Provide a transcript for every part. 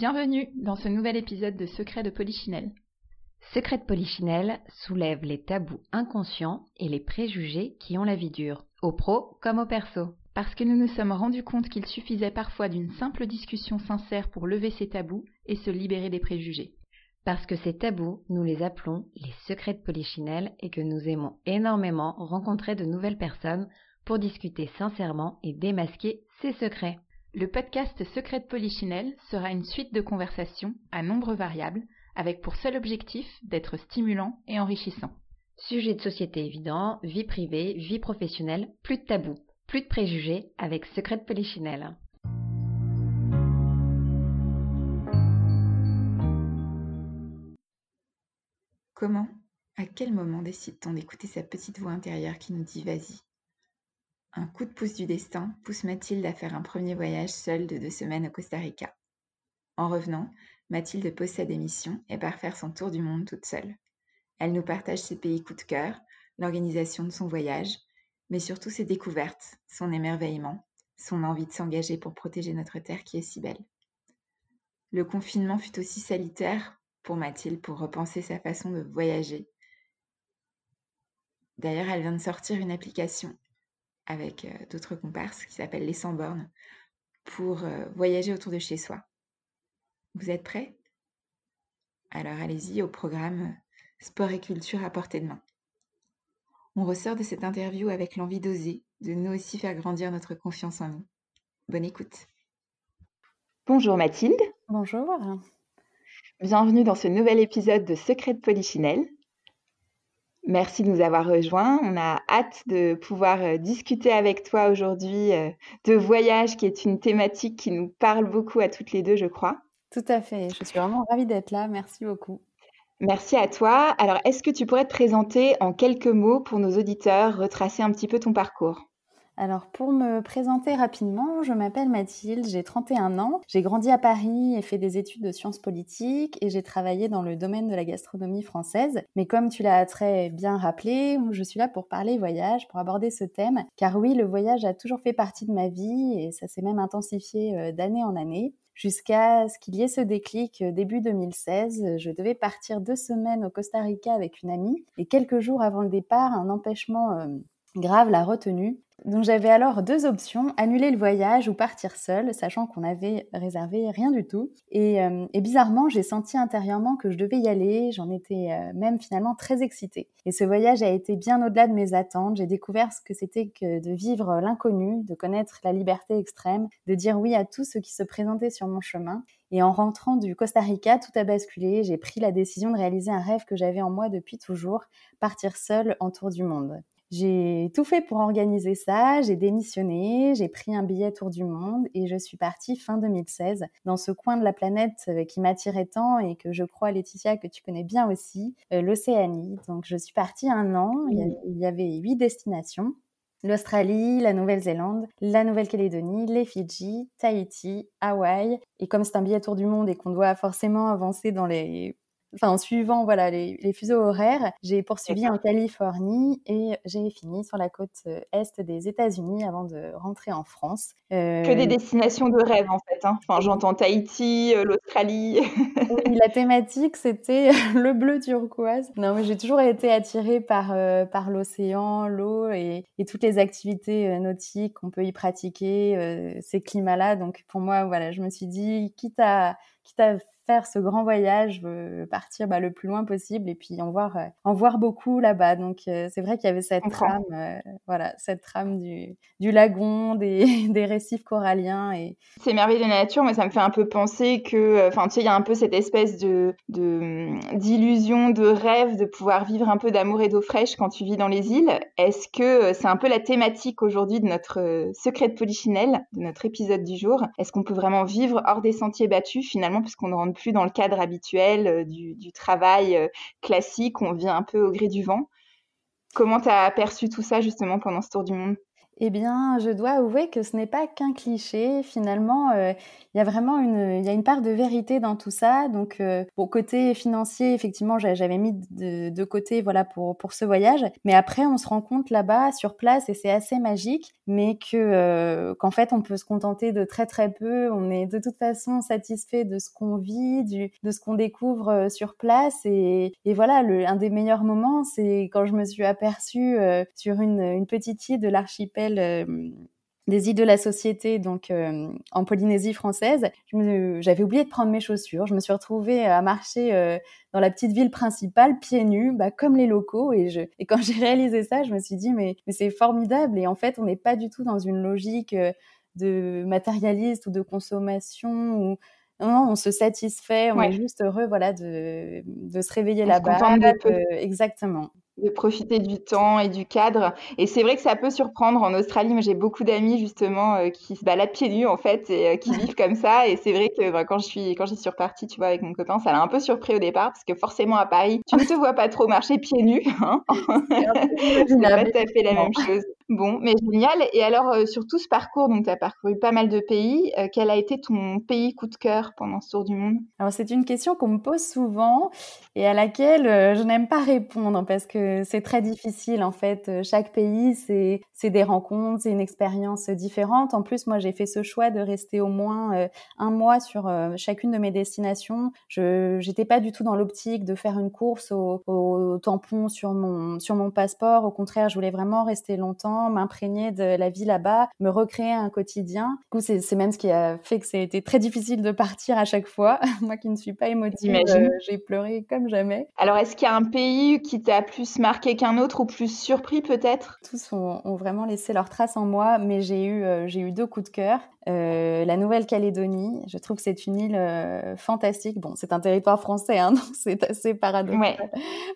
Bienvenue dans ce nouvel épisode de Secret de Polichinelle. Secret de Polichinelle soulève les tabous inconscients et les préjugés qui ont la vie dure, au pro comme au perso. Parce que nous nous sommes rendus compte qu'il suffisait parfois d'une simple discussion sincère pour lever ces tabous et se libérer des préjugés. Parce que ces tabous, nous les appelons les secrets de Polichinelle et que nous aimons énormément rencontrer de nouvelles personnes pour discuter sincèrement et démasquer ces secrets. Le podcast Secret de Polichinelle sera une suite de conversations à nombre variables avec pour seul objectif d'être stimulant et enrichissant. Sujet de société évident, vie privée, vie professionnelle, plus de tabous, plus de préjugés avec Secret de Polichinelle. Comment, à quel moment décide-t-on d'écouter sa petite voix intérieure qui nous dit vas-y? Un coup de pouce du destin pousse Mathilde à faire un premier voyage seule de deux semaines au Costa Rica. En revenant, Mathilde pose sa démission et part faire son tour du monde toute seule. Elle nous partage ses pays coup de cœur, l'organisation de son voyage, mais surtout ses découvertes, son émerveillement, son envie de s'engager pour protéger notre terre qui est si belle. Le confinement fut aussi salutaire pour Mathilde pour repenser sa façon de voyager. D'ailleurs, elle vient de sortir une application avec euh, d'autres comparses qui s'appelle Les 100 bornes pour euh, voyager autour de chez soi. Vous êtes prêts? Alors allez-y au programme Sport et culture à portée de main. On ressort de cette interview avec l'envie d'oser, de nous aussi faire grandir notre confiance en nous. Bonne écoute. Bonjour Mathilde. Bonjour. Bienvenue dans ce nouvel épisode de Secret de Polichinelle. Merci de nous avoir rejoints. On a hâte de pouvoir euh, discuter avec toi aujourd'hui euh, de voyage, qui est une thématique qui nous parle beaucoup à toutes les deux, je crois. Tout à fait. Je suis vraiment ravie d'être là. Merci beaucoup. Merci à toi. Alors, est-ce que tu pourrais te présenter en quelques mots pour nos auditeurs, retracer un petit peu ton parcours? Alors pour me présenter rapidement, je m'appelle Mathilde, j'ai 31 ans, j'ai grandi à Paris et fait des études de sciences politiques et j'ai travaillé dans le domaine de la gastronomie française. Mais comme tu l'as très bien rappelé, je suis là pour parler voyage, pour aborder ce thème, car oui, le voyage a toujours fait partie de ma vie et ça s'est même intensifié euh, d'année en année jusqu'à ce qu'il y ait ce déclic euh, début 2016. Je devais partir deux semaines au Costa Rica avec une amie et quelques jours avant le départ, un empêchement euh, grave l'a retenu donc j'avais alors deux options, annuler le voyage ou partir seule, sachant qu'on avait réservé rien du tout. Et, euh, bizarrement, j'ai senti intérieurement que je devais y aller, j'en étais euh, même finalement très excitée. Et ce voyage a été bien au-delà de mes attentes, j'ai découvert ce que c'était que de vivre l'inconnu, de connaître la liberté extrême, de dire oui à tout ce qui se présentait sur mon chemin. Et en rentrant du Costa Rica, tout a basculé, j'ai pris la décision de réaliser un rêve que j'avais en moi depuis toujours, partir seule en tour du monde. J'ai tout fait pour organiser ça, j'ai démissionné, j'ai pris un billet tour du monde et je suis partie fin 2016 dans ce coin de la planète euh, qui m'attirait tant et que je crois, Laetitia, que tu connais bien aussi, euh, l'Océanie. Donc je suis partie un an, il y avait huit destinations l'Australie, la Nouvelle-Zélande, la Nouvelle-Calédonie, les Fidji, Tahiti, Hawaï. Et comme c'est un billet tour du monde et qu'on doit forcément avancer dans les enfin en suivant voilà les, fuseaux horaires, j'ai poursuivi en Californie et j'ai fini sur la côte euh, est des États-Unis avant de rentrer en France. Que des euh, destinations de rêve en fait. Hein. Enfin, j'entends Tahiti, euh, l'Australie. oui, la thématique c'était le bleu turquoise. Non, mais j'ai toujours été attirée par par l'océan, l'eau et, et, toutes les activités nautiques qu'on peut y pratiquer, ces climats-là. Donc pour moi, voilà, je me suis dit quitte à quitte à faire ce grand voyage, veux partir bah, le plus loin possible et puis en voir, euh, en voir beaucoup là-bas. Donc euh, c'est vrai qu'il y avait cette trame, euh, voilà, cette trame du, du lagon, des, des récifs coralliens. Et... C'est merveilleux de la nature, mais ça me fait un peu penser que, enfin, tu sais, il y a un peu cette espèce de, d'illusion, de, rêve de pouvoir vivre un peu d'amour et d'eau fraîche quand tu vis dans les îles. Est-ce que c'est un peu la thématique aujourd'hui de notre secret de polichinelle, de notre épisode du jour? Est-ce qu'on peut vraiment vivre hors des sentiers battus finalement, puisqu'on ne rentre plus dans le cadre habituel euh, du, travail euh, classique, on vient un peu au gré du vent. Comment tu as aperçu tout ça justement pendant ce tour du monde? Eh bien, je dois avouer que ce n'est pas qu'un cliché. Finalement, euh, il y a vraiment une, y a une part de vérité dans tout ça. Donc, euh, côté financier, effectivement, j'avais mis de, côté, voilà, pour pour ce voyage. Mais après, on se rend compte là-bas, sur place, et c'est assez magique, mais que euh, qu'en fait, on peut se contenter de très très peu. On est de toute façon satisfait de ce qu'on vit, de ce qu'on découvre euh, sur place. Et, voilà, un des meilleurs moments, c'est quand je me suis aperçue sur une petite île de l'archipel euh, des îles de la Société, donc euh, en Polynésie française. J'avais oublié de prendre mes chaussures. Je me suis retrouvée à marcher euh, dans la petite ville principale, pieds nus, bah, comme les locaux. Et, je, et quand j'ai réalisé ça, je me suis dit, mais, mais c'est formidable. Et en fait, on n'est pas du tout dans une logique de matérialiste ou de consommation. Ou... Non, on se satisfait, on est juste heureux voilà, de, de se réveiller là-bas. exactement de profiter du temps et du cadre. Et c'est vrai que ça peut surprendre en Australie. Moi, j'ai beaucoup d'amis justement euh, qui se baladent pieds nus en fait et euh, qui vivent comme ça. Et c'est vrai que bah, quand je suis quand j'y suis repartie, tu vois, avec mon copain, ça l'a un peu surpris au départ parce que forcément à Paris, tu ne te vois pas trop marcher pieds nus. Hein c'est pas tout à fait la même chose. Bon, mais génial. Et alors, euh, sur tout ce parcours, donc tu as parcouru pas mal de pays, euh, quel a été ton pays coup de cœur pendant ce tour du monde? Alors, c'est une question qu'on me pose souvent et à laquelle euh, je n'aime pas répondre parce que c'est très difficile en fait. Chaque pays, c'est des rencontres, c'est une expérience différente. En plus, moi, j'ai fait ce choix de rester au moins un mois sur chacune de mes destinations. Je j'étais pas du tout dans l'optique de faire une course au, tampon sur mon passeport. Au contraire, je voulais vraiment rester longtemps m'imprégner de la vie là-bas, me recréer un quotidien. Du coup, c'est même ce qui a fait que c'était très difficile de partir à chaque fois. Moi qui ne suis pas émotive, euh, j'ai pleuré comme jamais. Alors, est-ce qu'il y a un pays qui t'a plus marqué qu'un autre ou plus surpris peut-être? Tous ont, vraiment laissé leur trace en moi, mais j'ai eu, euh, j'ai eu deux coups de cœur. Euh, la Nouvelle-Calédonie, je trouve que c'est une île euh, fantastique. Bon, c'est un territoire français, hein, donc c'est assez paradoxal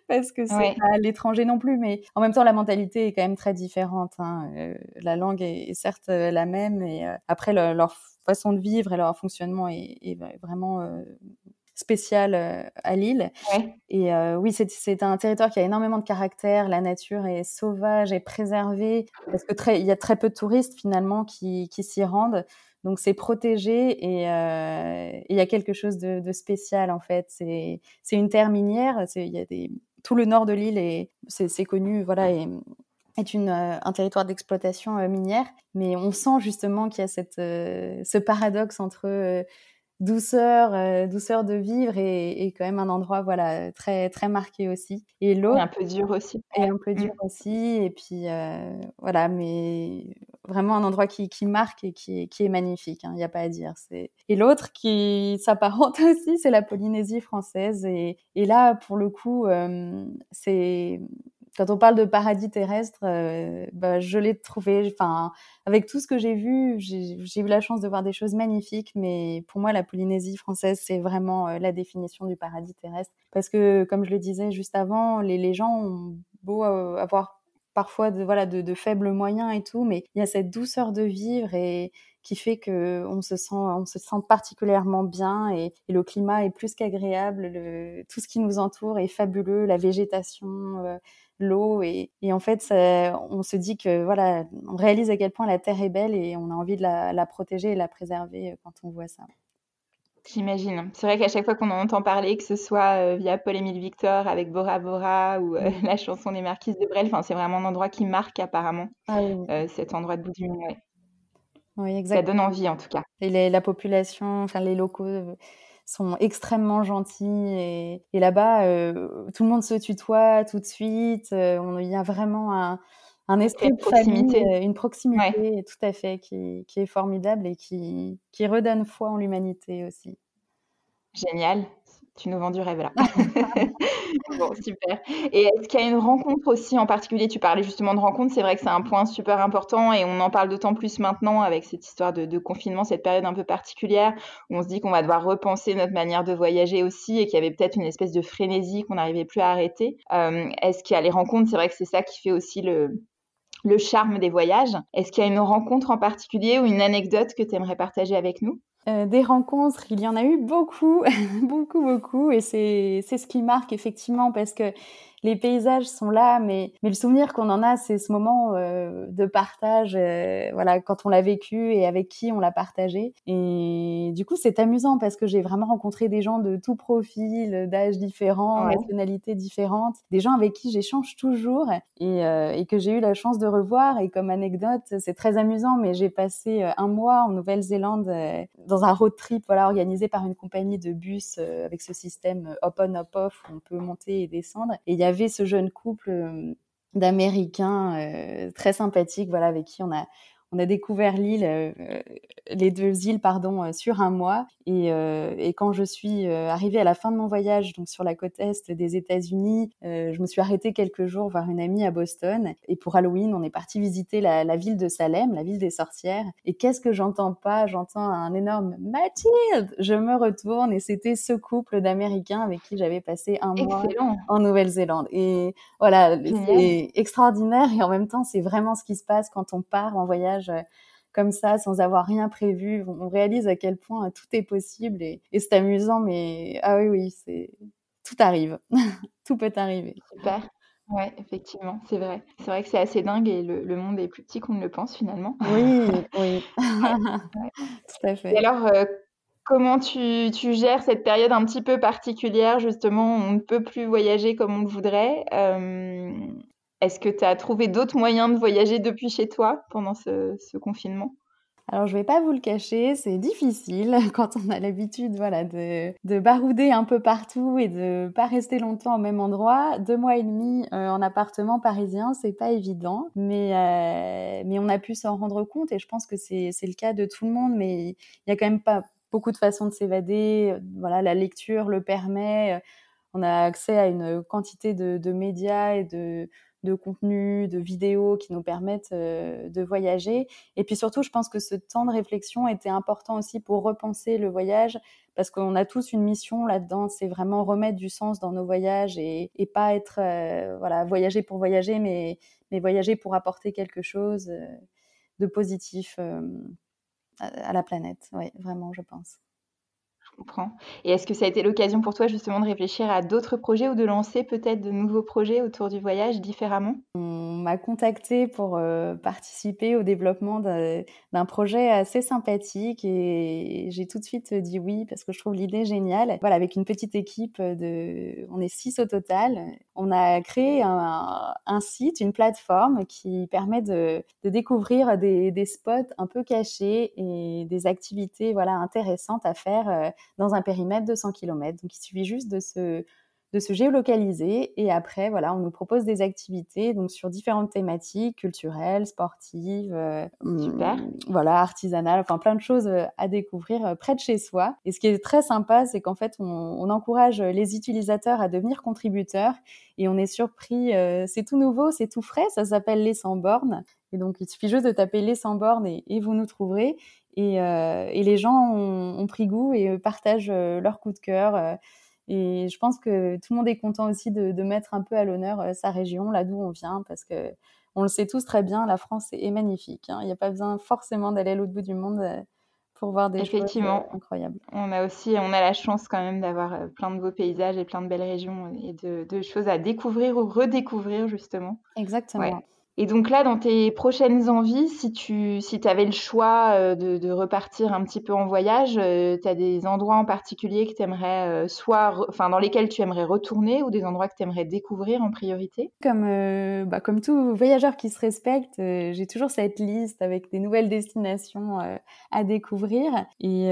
parce que c'est pas à l'étranger non plus, mais en même temps la mentalité est quand même très différente. Hein. Euh, la langue est, certes la même, et après leur façon de vivre et leur fonctionnement est, est vraiment spécial à Lille. Et oui, c'est un territoire qui a énormément de caractère. La nature est sauvage et préservée parce que très, il y a très peu de touristes finalement qui, qui s'y rendent. Donc c'est protégé et il y a quelque chose de, de spécial en fait. C'est une terre minière. Il y a des tout le nord de l'île et c'est connu voilà et, est une, un territoire d'exploitation minière, mais on sent justement qu'il y a cette, ce paradoxe entre douceur, euh, douceur de vivre et, quand même un endroit voilà très très marqué aussi. Et l'autre un peu dur aussi. Et un peu dur mmh. aussi. Et puis euh, voilà, mais vraiment un endroit qui, qui marque et qui, qui est magnifique. Hein, il n'y a pas à dire. C'est et l'autre qui s'apparente aussi, c'est la Polynésie française. Et, et là, pour le coup, euh, c'est quand on parle de paradis terrestre, euh, bah, je l'ai trouvé. Enfin, avec tout ce que j'ai vu, j'ai eu la chance de voir des choses magnifiques. Mais pour moi, la Polynésie française, c'est vraiment euh, la définition du paradis terrestre. Parce que, comme je le disais juste avant, les, gens ont beau euh, avoir parfois de, voilà, de, faibles moyens et tout, mais il y a cette douceur de vivre et qui fait que on se sent, on se sent particulièrement bien et le climat est plus qu'agréable. Tout ce qui nous entoure est fabuleux, la végétation l'eau et, en fait on se dit que voilà on réalise à quel point la terre est belle et on a envie de la, protéger et la préserver euh, quand on voit ça. J'imagine. C'est vrai qu'à chaque fois qu'on en entend parler, que ce soit euh, via Paul-Émile Victor avec Bora Bora ou euh, la chanson des Marquises de Brel, c'est vraiment un endroit qui marque apparemment ah cet endroit de bout du monde. Oui, exactement. Ça donne envie en tout cas. Et la population, enfin les locaux sont extrêmement gentils et, là-bas euh, tout le monde se tutoie tout de suite. Euh, il y a vraiment un, un esprit de proximité, famille, euh, une proximité tout à fait qui, qui, est formidable et qui, qui redonne foi en l'humanité aussi. Génial. Tu nous vends du rêve là. bon, super. Et est-ce qu'il y a une rencontre aussi en particulier? Tu parlais justement de rencontre, c'est vrai que c'est un point super important et on en parle d'autant plus maintenant avec cette histoire de, confinement, cette période un peu particulière où on se dit qu'on va devoir repenser notre manière de voyager aussi et qu'il y avait peut-être une espèce de frénésie qu'on n'arrivait plus à arrêter. Euh, est-ce qu'il y a les rencontres? C'est vrai que c'est ça qui fait aussi le, le charme des voyages. Est-ce qu'il y a une rencontre en particulier ou une anecdote que tu aimerais partager avec nous? Euh, des rencontres, il y en a eu beaucoup, beaucoup, beaucoup, et c'est ce qui marque effectivement parce que les paysages sont là, mais, mais le souvenir qu'on en a, c'est ce moment euh, de partage, euh, voilà, quand on l'a vécu et avec qui on l'a partagé. Et du coup, c'est amusant parce que j'ai vraiment rencontré des gens de tout profil, d'âges différents, nationalités différentes, des gens avec qui j'échange toujours et, euh, et que j'ai eu la chance de revoir. Et comme anecdote, c'est très amusant, mais j'ai passé un mois en Nouvelle-Zélande dans un road trip, voilà, organisé par une compagnie de bus avec ce système open up off où on peut monter et descendre. Et il y avait ce jeune couple euh, d'Américains euh, très sympathiques, voilà, avec qui on a on a découvert l'île, euh, les deux îles, pardon, sur un mois. Et, et, quand je suis arrivée à la fin de mon voyage, donc sur la côte est des États-Unis, je me suis arrêtée quelques jours voir une amie à Boston. Et pour Halloween, on est parti visiter la, la ville de Salem, la ville des sorcières. Et qu'est-ce que j'entends pas? J'entends un énorme Mathilde. Je me retourne et c'était ce couple d'Américains avec qui j'avais passé un mois en Nouvelle-Zélande. Et voilà, c'est extraordinaire et en même temps, c'est vraiment ce qui se passe quand on part en voyage euh, comme ça, sans avoir rien prévu. On réalise à quel point tout est possible et, c'est amusant, mais ah oui, oui, c'est tout arrive. tout peut arriver. Super. Ouais, effectivement, c'est vrai. C'est vrai que c'est assez dingue et le, monde est plus petit qu'on ne le pense finalement. Oui, oui. Tout à fait. Et alors, euh, comment tu, tu, gères cette période un petit peu particulière, justement, on ne peut plus voyager comme on le voudrait euh, est-ce que tu as trouvé d'autres moyens de voyager depuis chez toi pendant ce, confinement? Alors je vais pas vous le cacher, c'est difficile quand on a l'habitude voilà de, barouder un peu partout et de pas rester longtemps au même endroit. Deux mois et demi euh, en appartement parisien, c'est pas évident, mais euh, mais on a pu s'en rendre compte et je pense que c'est le cas de tout le monde. Mais il y a quand même pas beaucoup de façons de s'évader. Voilà, la lecture le permet. On a accès à une quantité de médias et de de contenu, de vidéos qui nous permettent euh, de voyager. Et puis surtout, je pense que ce temps de réflexion était important aussi pour repenser le voyage, parce qu'on a tous une mission là-dedans, c'est vraiment remettre du sens dans nos voyages et, pas être, euh, voilà, voyager pour voyager, mais, mais voyager pour apporter quelque chose euh, de positif à la planète. Oui, vraiment, je pense Et est-ce que ça a été l'occasion pour toi justement de réfléchir à d'autres projets ou de lancer peut-être de nouveaux projets autour du voyage différemment? On m'a contacté pour euh, participer au développement d'un projet assez sympathique et j'ai tout de suite dit oui parce que je trouve l'idée géniale. Voilà, avec une petite équipe de, on est six au total. On a créé un, site, une plateforme qui permet de, découvrir des, des, spots un peu cachés et des activités voilà intéressantes à faire euh, dans un périmètre de 100 km. Donc il suffit juste de se, de se géolocaliser et après voilà on nous propose des activités donc sur différentes thématiques culturelles sportives euh, Super. voilà artisanales enfin plein de choses euh, à découvrir euh, près de chez soi et ce qui est très sympa c'est qu'en fait on, encourage les utilisateurs à devenir contributeurs et on est surpris c'est tout nouveau c'est tout frais ça s'appelle les sans bornes et donc il suffit juste de taper les sans bornes et, et vous nous trouverez et, euh, et les gens ont, ont, pris goût et partagent leur coup de cœur. Euh, et je pense que tout le monde est content aussi de, de mettre un peu à l'honneur sa région, là d'où on vient, parce que on le sait tous très bien, la France est, magnifique. Hein. Il n'y a pas besoin forcément d'aller à l'autre bout du monde pour voir des Effectivement. choses incroyables. On a aussi, on a la chance quand même d'avoir plein de beaux paysages et plein de belles régions et de, de choses à découvrir ou redécouvrir justement. Exactement. Et donc là, dans tes prochaines envies, si tu si avais le choix euh, de, repartir un petit peu en voyage, euh, tu as des endroits en particulier que aimerais euh, soit enfin dans lesquels tu aimerais retourner ou des endroits que tu aimerais découvrir en priorité? Comme bah, comme tout voyageur qui se respecte, j'ai toujours cette liste avec des nouvelles destinations à découvrir. Et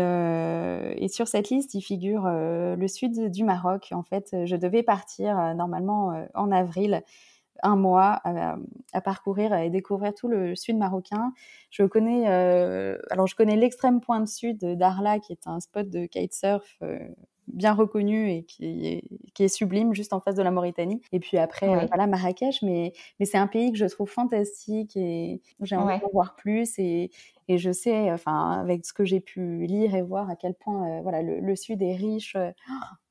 sur cette liste, il figure le sud du Maroc. En fait, je devais partir normalement en avril un mois à, parcourir et découvrir tout le sud marocain. Je connais, euh, alors je connais l'extrême pointe sud d'Arla, qui est un spot de kitesurf euh, bien reconnu et qui est, qui est, sublime, juste en face de la Mauritanie. Et puis après, euh, voilà, Marrakech, mais, mais c'est un pays que je trouve fantastique et j'ai envie d'en voir plus. Et, et je sais, enfin, avec ce que j'ai pu lire et voir, à quel point voilà, le, Sud est riche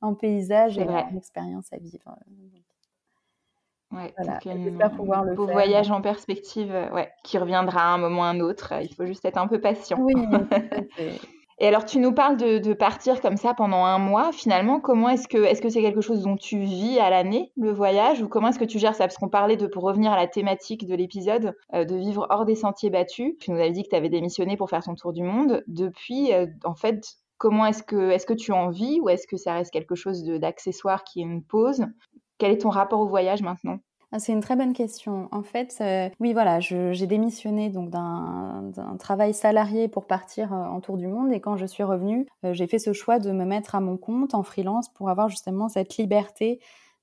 en paysages et en expériences à vivre. Ouais, j'espère pouvoir le beau voyage en perspective, euh, ouais, qui reviendra à un moment ou à un autre. Il faut juste être un peu patient. Oui. Et alors, tu nous parles de, partir comme ça pendant un mois. Finalement, comment est-ce que est-ce que c'est quelque chose dont tu vis à l'année le voyage ou comment est-ce que tu gères ça? Parce qu'on parlait de pour revenir à la thématique de l'épisode euh, de vivre hors des sentiers battus. Tu nous avais dit que tu avais démissionné pour faire ton tour du monde. Depuis, euh, en fait, comment est-ce que est-ce que tu en vis ou est-ce que ça reste quelque chose d'accessoire qui est une pause? Quel est ton rapport au voyage maintenant? Ah, c'est une très bonne question. En fait, euh, oui, voilà, j'ai démissionné donc d'un travail salarié pour partir euh, en tour du monde et quand je suis revenue, euh, j'ai fait ce choix de me mettre à mon compte en freelance pour avoir justement cette liberté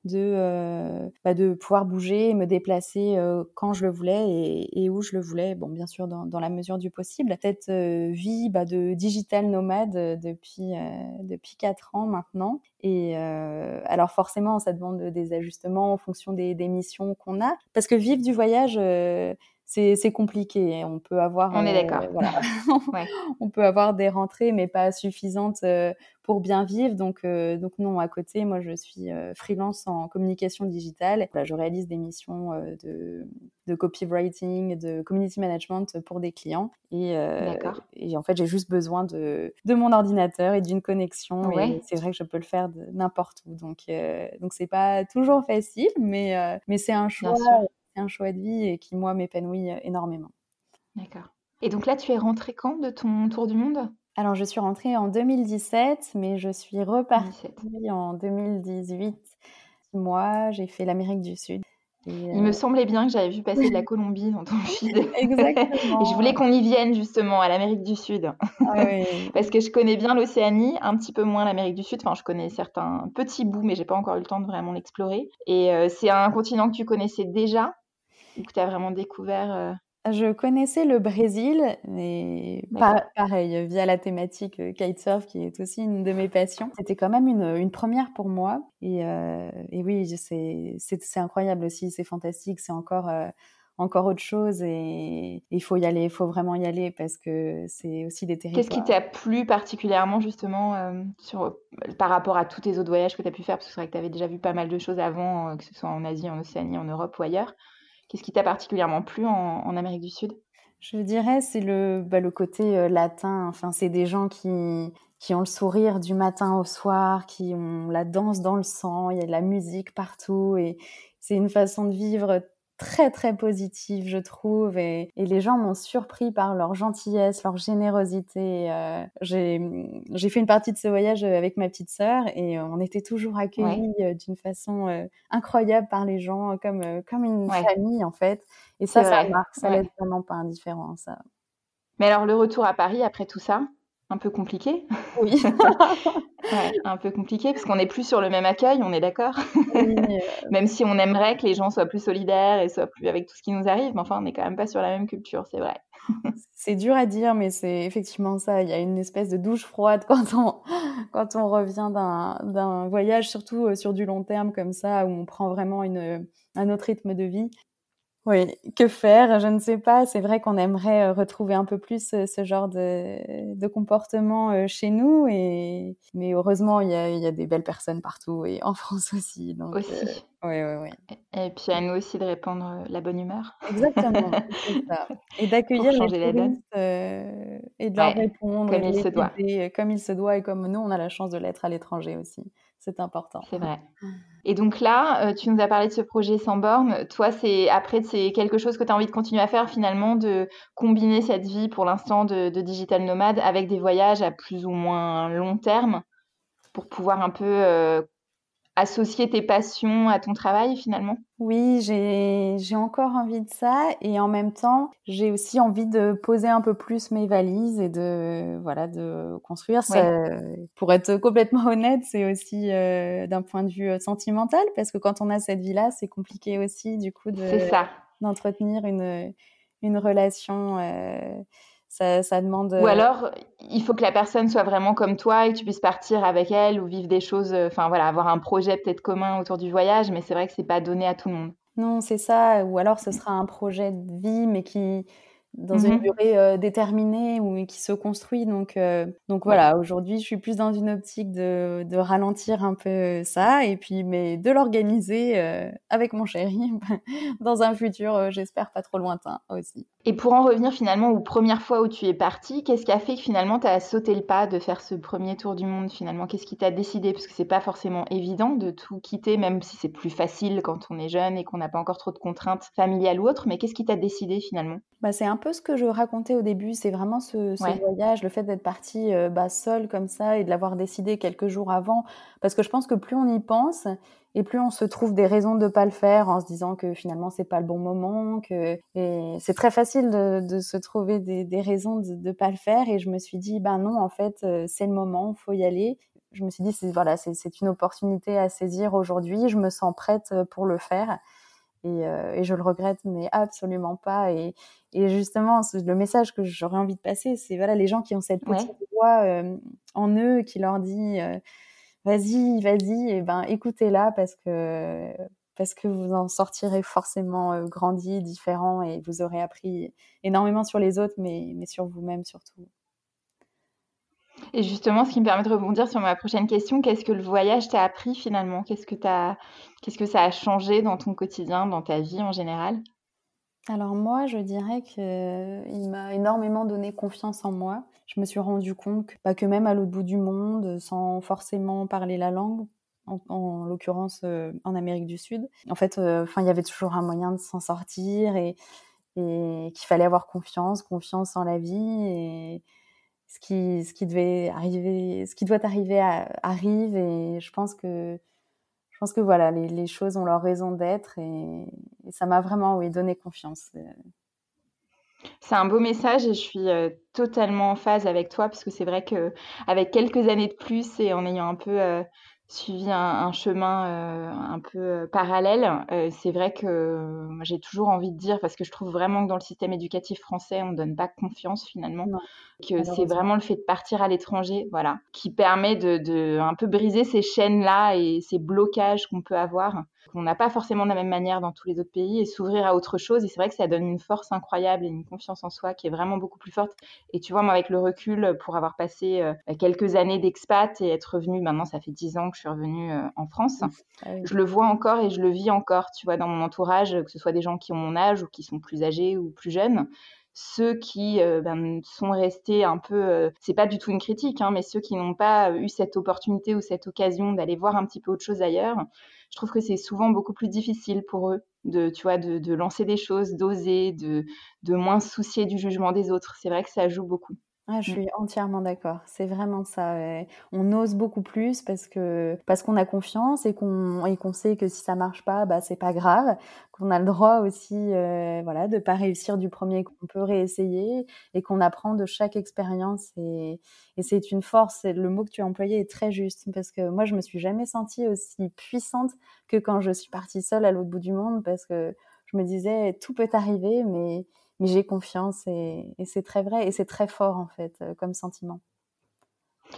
de, euh, bah de pouvoir bouger me déplacer euh, quand je le voulais et, et, où je le voulais. Bon, bien sûr, dans, dans la mesure du possible. Cette euh, vie bah, de digital nomade depuis depuis quatre ans maintenant. Et alors forcément, ça demande des ajustements en fonction des, des missions qu'on a, parce que vivre du voyage c'est compliqué. On peut avoir, on est d'accord. voilà. on peut avoir des rentrées, mais pas suffisantes pour bien vivre. Donc, euh, donc non, à côté, moi, je suis euh, freelance en communication digitale. je réalise des missions euh, de, de, copywriting, de community management pour des clients. Et, et en fait, j'ai juste besoin de, de mon ordinateur et d'une connexion. Et c'est vrai que je peux le faire n'importe où. Donc, donc c'est pas toujours facile, mais, mais c'est un choix, un choix de vie et qui moi m'épanouit énormément. D'accord. Et donc là, tu es rentrée quand de ton tour du monde? Alors, je suis rentrée en 2017, mais je suis repartie en 2018. Moi, j'ai fait l'Amérique du Sud. Il me euh, semblait bien que j'avais vu passer de la Colombie dans ton feed. Exactement. et je voulais qu'on y vienne justement à l'Amérique du Sud. Ah Parce que je connais bien l'Océanie, un petit peu moins l'Amérique du Sud. Enfin, je connais certains petits bouts, mais j'ai pas encore eu le temps de vraiment l'explorer. Et euh, c'est un continent que tu connaissais déjà ou que tu as vraiment découvert euh, je connaissais le Brésil, mais pareil, via la thématique euh, kitesurf, qui est aussi une de mes passions. C'était quand même une, une, première pour moi. Et, euh, et oui, c'est incroyable aussi, c'est fantastique, c'est encore, euh, encore autre chose. Et il faut y aller, il faut vraiment y aller parce que c'est aussi des territoires. Qu'est-ce qui t'a plu particulièrement, justement, euh, sur, par rapport à tous tes autres voyages que tu as pu faire? Parce que c'est vrai que tu avais déjà vu pas mal de choses avant, que ce soit en Asie, en Océanie, en Europe ou ailleurs. Qu'est-ce qui t'a particulièrement plu en, Amérique du Sud? Je dirais c'est le, bah, le côté euh, latin. Enfin, c'est des gens qui, qui ont le sourire du matin au soir, qui ont la danse dans le sang, il y a de la musique partout et c'est une façon de vivre très très positive, je trouve, et, et les gens m'ont surpris par leur gentillesse, leur générosité. Euh, j'ai fait une partie de ce voyage avec ma petite sœur et on était toujours accueillis euh, d'une façon euh, incroyable par les gens, comme comme une famille en fait. Et ça, ça marque, ça laisse vraiment pas indifférent, ça. Mais alors le retour à Paris après tout ça, un peu compliqué. Oui. un peu compliqué parce qu'on n'est plus sur le même accueil, on est d'accord. Euh, même si on aimerait que les gens soient plus solidaires et soient plus avec tout ce qui nous arrive, mais enfin, on n'est quand même pas sur la même culture, c'est vrai. c'est dur à dire, mais c'est effectivement ça. Il y a une espèce de douche froide quand on, quand on revient d'un voyage, surtout euh, sur du long terme comme ça, où on prend vraiment une, un autre rythme de vie. Oui, que faire? Je ne sais pas. C'est vrai qu'on aimerait euh, retrouver un peu plus euh, ce genre de, de comportement euh, chez nous, et mais heureusement, il y a, il y a des belles personnes partout et en France aussi. Donc, aussi. oui, oui, oui. Et puis à nous aussi de répandre la bonne humeur. Exactement. ça. Et d'accueillir les touristes et de leur répondre comme il se doit. Comme il se doit et comme nous, on a la chance de l'être à l'étranger aussi c'est important. C'est vrai. Et donc là, euh, tu nous as parlé de ce projet sans borne. Toi, c'est après, c'est quelque chose que tu as envie de continuer à faire finalement, de combiner cette vie pour l'instant de, digital nomade avec des voyages à plus ou moins long terme pour pouvoir un peu euh, associer tes passions à ton travail finalement? Oui, j'ai encore envie de ça et en même temps, j'ai aussi envie de poser un peu plus mes valises et de voilà de construire ça. Pour être complètement honnête, c'est aussi euh, d'un point de vue euh, sentimental parce que quand on a cette vie-là, c'est compliqué aussi du coup de d'entretenir une une relation euh, ça, demande. Ou alors, il faut que la personne soit vraiment comme toi et que tu puisses partir avec elle ou vivre des choses, euh, enfin voilà, avoir un projet peut-être commun autour du voyage, mais c'est vrai que c'est pas donné à tout le monde. Non, c'est ça. Ou alors, ce sera un projet de vie, mais qui dans une mmh durée euh, déterminée ou qui se construit. Donc, donc voilà, aujourd'hui, je suis plus dans une optique de, de, ralentir un peu ça et puis mais de l'organiser avec mon chéri dans un futur, j'espère pas trop lointain aussi. Et pour en revenir finalement aux premières fois où tu es partie, qu'est-ce qui a fait que finalement tu as sauté le pas de faire ce premier tour du monde finalement? Qu'est-ce qui t'a décidé? Parce que c'est pas forcément évident de tout quitter, même si c'est plus facile quand on est jeune et qu'on n'a pas encore trop de contraintes familiales ou autres. Mais qu'est-ce qui t'a décidé finalement? Bah, C'est un peu ce que je racontais au début. C'est vraiment ce, voyage, le fait d'être partie euh, bah, seule comme ça et de l'avoir décidé quelques jours avant. Parce que je pense que plus on y pense, et plus on se trouve des raisons de ne pas le faire en se disant que finalement c'est pas le bon moment que c'est très facile de, de, se trouver des, des raisons de ne pas le faire. Et je me suis dit ben non en fait euh, c'est le moment faut y aller. Je me suis dit c'est voilà c'est une opportunité à saisir aujourd'hui. Je me sens prête pour le faire. Et, euh, et je le regrette mais absolument pas. Et, et justement le message que j'aurais envie de passer c'est voilà les gens qui ont cette petite voix euh, en eux qui leur dit vas-y, vas-y, et ben écoutez-la parce que parce que vous en sortirez forcément euh, grandi, différent et vous aurez appris énormément sur les autres, mais, mais sur vous-même surtout. Et justement, ce qui me permet de rebondir sur ma prochaine question, qu'est-ce que le voyage t'a appris finalement? Qu'est-ce que, qu'est-ce que ça a changé dans ton quotidien, dans ta vie en général? Alors moi, je dirais qu'il m'a énormément donné confiance en moi. Je me suis rendu compte que, pas que même à l'autre bout du monde, sans forcément parler la langue, en, l'occurrence euh, en Amérique du Sud, en fait, euh, enfin, il y avait toujours un moyen de s'en sortir et, qu'il fallait avoir confiance, confiance en la vie. Et ce qui, ce qui devait arriver, ce qui doit arriver arrive. Et je pense que je pense que voilà, les, choses ont leur raison d'être et, ça m'a vraiment donné confiance. C'est un beau message et je suis euh, totalement en phase avec toi parce que c'est vrai que avec quelques années de plus et en ayant un peu euh, suivi un, chemin euh, un peu parallèle, c'est vrai que j'ai toujours envie de dire parce que je trouve vraiment que dans le système éducatif français, on donne pas confiance finalement que c'est vraiment le fait de partir à l'étranger, voilà, qui permet de, de, un peu briser ces chaînes-là et ces blocages qu'on peut avoir, qu'on n'a pas forcément de la même manière dans tous les autres pays, et s'ouvrir à autre chose. Et c'est vrai que ça donne une force incroyable et une confiance en soi qui est vraiment beaucoup plus forte. Et tu vois, moi, avec le recul, pour avoir passé euh, quelques années d'expat et être revenue, maintenant, ça fait dix ans que je suis revenue euh, en France, ah je le vois encore et je le vis encore, tu vois, dans mon entourage, que ce soit des gens qui ont mon âge ou qui sont plus âgés ou plus jeunes ceux qui euh, ben, sont restés un peu, euh, c'est pas du tout une critique, hein, mais ceux qui n'ont pas eu cette opportunité ou cette occasion d'aller voir un petit peu autre chose ailleurs, je trouve que c'est souvent beaucoup plus difficile pour eux de, tu vois, de, lancer des choses, d'oser, de, de moins soucier du jugement des autres. C'est vrai que ça joue beaucoup. Ah, je mmh. suis entièrement d'accord. C'est vraiment ça. On ose beaucoup plus parce que parce qu'on a confiance et qu'on et qu'on sait que si ça marche pas, bah c'est pas grave. Qu'on a le droit aussi, euh, voilà, de pas réussir du premier, qu'on peut réessayer et qu'on apprend de chaque expérience. Et, et c'est une force. Et le mot que tu as employé est très juste parce que moi, je me suis jamais sentie aussi puissante que quand je suis partie seule à l'autre bout du monde parce que je me disais tout peut arriver, mais mais j'ai confiance et, c'est très vrai et c'est très fort en fait euh, comme sentiment.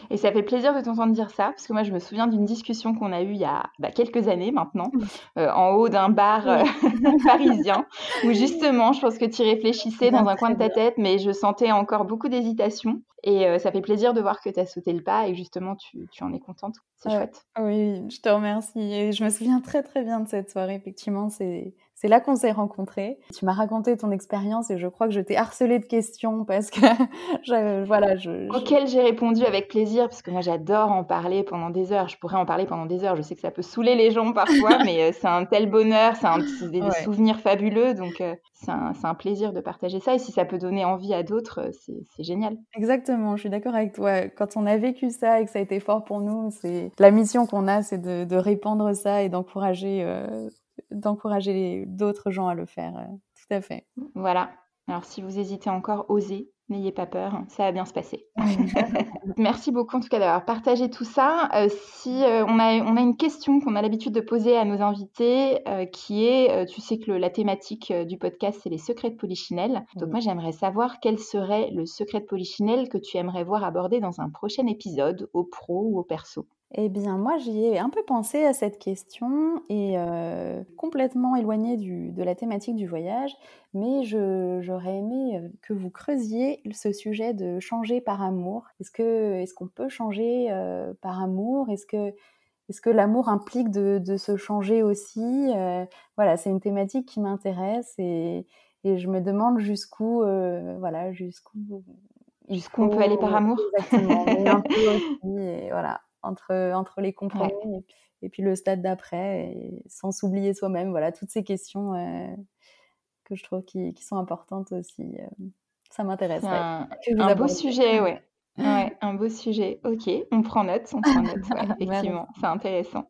Et ça fait plaisir de t'entendre dire ça, parce que moi je me souviens d'une discussion qu'on a eue il y a bah, quelques années maintenant, euh, en haut d'un bar euh, parisien, où justement je pense que tu réfléchissais dans un coin de ta tête, mais je sentais encore beaucoup d'hésitation. Et ça fait plaisir de voir que tu as sauté le pas et justement tu, tu en es contente. C'est chouette. Oui, je te remercie. Et je me souviens très très bien de cette soirée. Effectivement, c'est c'est là qu'on s'est rencontrés. Tu m'as raconté ton expérience et je crois que je t'ai harcelé de questions parce que voilà, je, auquel j'ai répondu avec plaisir parce que moi j'adore en parler pendant des heures. Je pourrais en parler pendant des heures. Je sais que ça peut saouler les gens parfois, mais euh, c'est un tel bonheur, c'est des, souvenirs fabuleux, donc euh, c'est un, un, plaisir de partager ça. Et si ça peut donner envie à d'autres, euh, c'est génial. Exactement, je suis d'accord avec toi. Quand on a vécu ça et que ça a été fort pour nous, c'est la mission qu'on a, c'est de, de, répandre ça et d'encourager d'encourager d'autres gens à le faire. Euh, tout à fait. Voilà. Alors si vous hésitez encore, osez. N'ayez pas peur, ça va bien se passer. Merci beaucoup en tout cas d'avoir partagé tout ça. Euh, si euh, on, a, on a une question qu'on a l'habitude de poser à nos invités, qui est, tu sais que la thématique du podcast c'est les secrets de Polichinelle. Donc moi j'aimerais savoir quel serait le secret de Polichinelle que tu aimerais voir abordé dans un prochain épisode, au pro ou au perso. Eh bien, moi, j'y ai un peu pensé à cette question et euh, complètement éloignée de la thématique du voyage, mais j'aurais aimé euh, que vous creusiez ce sujet de changer par amour. Est-ce que est-ce qu'on peut changer euh, par amour? Est-ce que est-ce que l'amour implique de, se changer aussi? Voilà, c'est une thématique qui m'intéresse et, et je me demande jusqu'où, voilà, jusqu'où jusqu'où on peut aller par amour. Exactement, un peu aussi, et voilà, entre entre les compromis et, puis, le stade d'après, sans s'oublier soi-même. Voilà, toutes ces questions que je trouve qui, qui sont importantes aussi. ça m'intéresse. Un, un beau sujet, ouais. Ouais, un beau sujet. Ok, on prend note, on prend note. effectivement, c'est intéressant.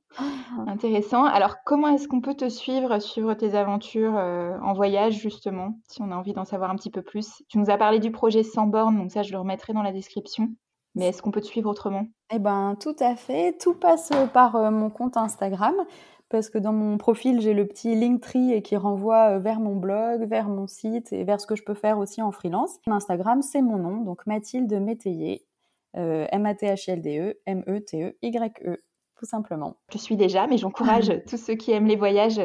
Intéressant. Alors, comment est-ce qu'on peut te suivre, suivre tes aventures euh, en voyage, justement, si on a envie d'en savoir un petit peu plus? Tu nous as parlé du projet Sans bornes, donc ça, je le remettrai dans la description. Mais est-ce qu'on peut te suivre autrement? Eh ben, tout à fait. Tout passe par euh, mon compte Instagram parce que dans mon profil, j'ai le petit Linktree qui renvoie euh, vers mon blog, vers mon site et vers ce que je peux faire aussi en freelance. Instagram, c'est mon nom, donc Mathilde Métayer, euh, M-A-T-H-I-L-D-E, M-E-T-E-Y-E, tout simplement. Je suis déjà, mais j'encourage tous ceux qui aiment les voyages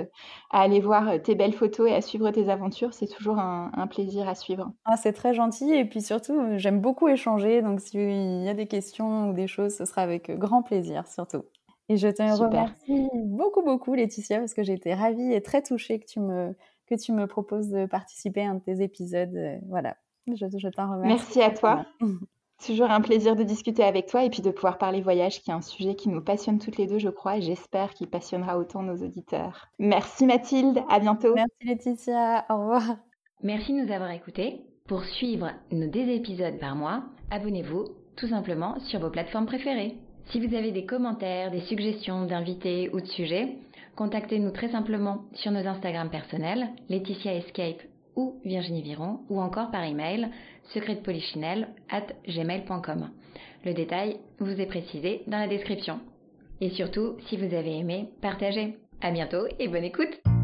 à aller voir euh, tes belles photos et à suivre tes aventures. C'est toujours un, plaisir à suivre. Ah, c'est très gentil et puis surtout, j'aime beaucoup échanger. Donc s'il y a des questions ou des choses, ce sera avec grand plaisir surtout. Et je te remercie beaucoup, beaucoup, Laetitia, parce que j'ai été ravie et très touchée que tu me, que tu me proposes de participer à un de tes épisodes. Euh, voilà, je, je t'en remercie. Merci à toi. Toujours un plaisir de discuter avec toi et puis de pouvoir parler voyage, qui est un sujet qui nous passionne toutes les deux, je crois, et j'espère qu'il passionnera autant nos auditeurs. Merci Mathilde, à bientôt. Merci Laetitia, au revoir. Merci de nous avoir écoutés. Pour suivre nos deux épisodes par mois, abonnez-vous tout simplement sur vos plateformes préférées. Si vous avez des commentaires, des suggestions d'invités ou de sujets, contactez-nous très simplement sur nos Instagram personnels, Laetitia Escape ou Virginie Viron, ou encore par email secretpolichinelle at gmail.com. Le détail vous est précisé dans la description. Et surtout, si vous avez aimé, partagez. À bientôt et bonne écoute!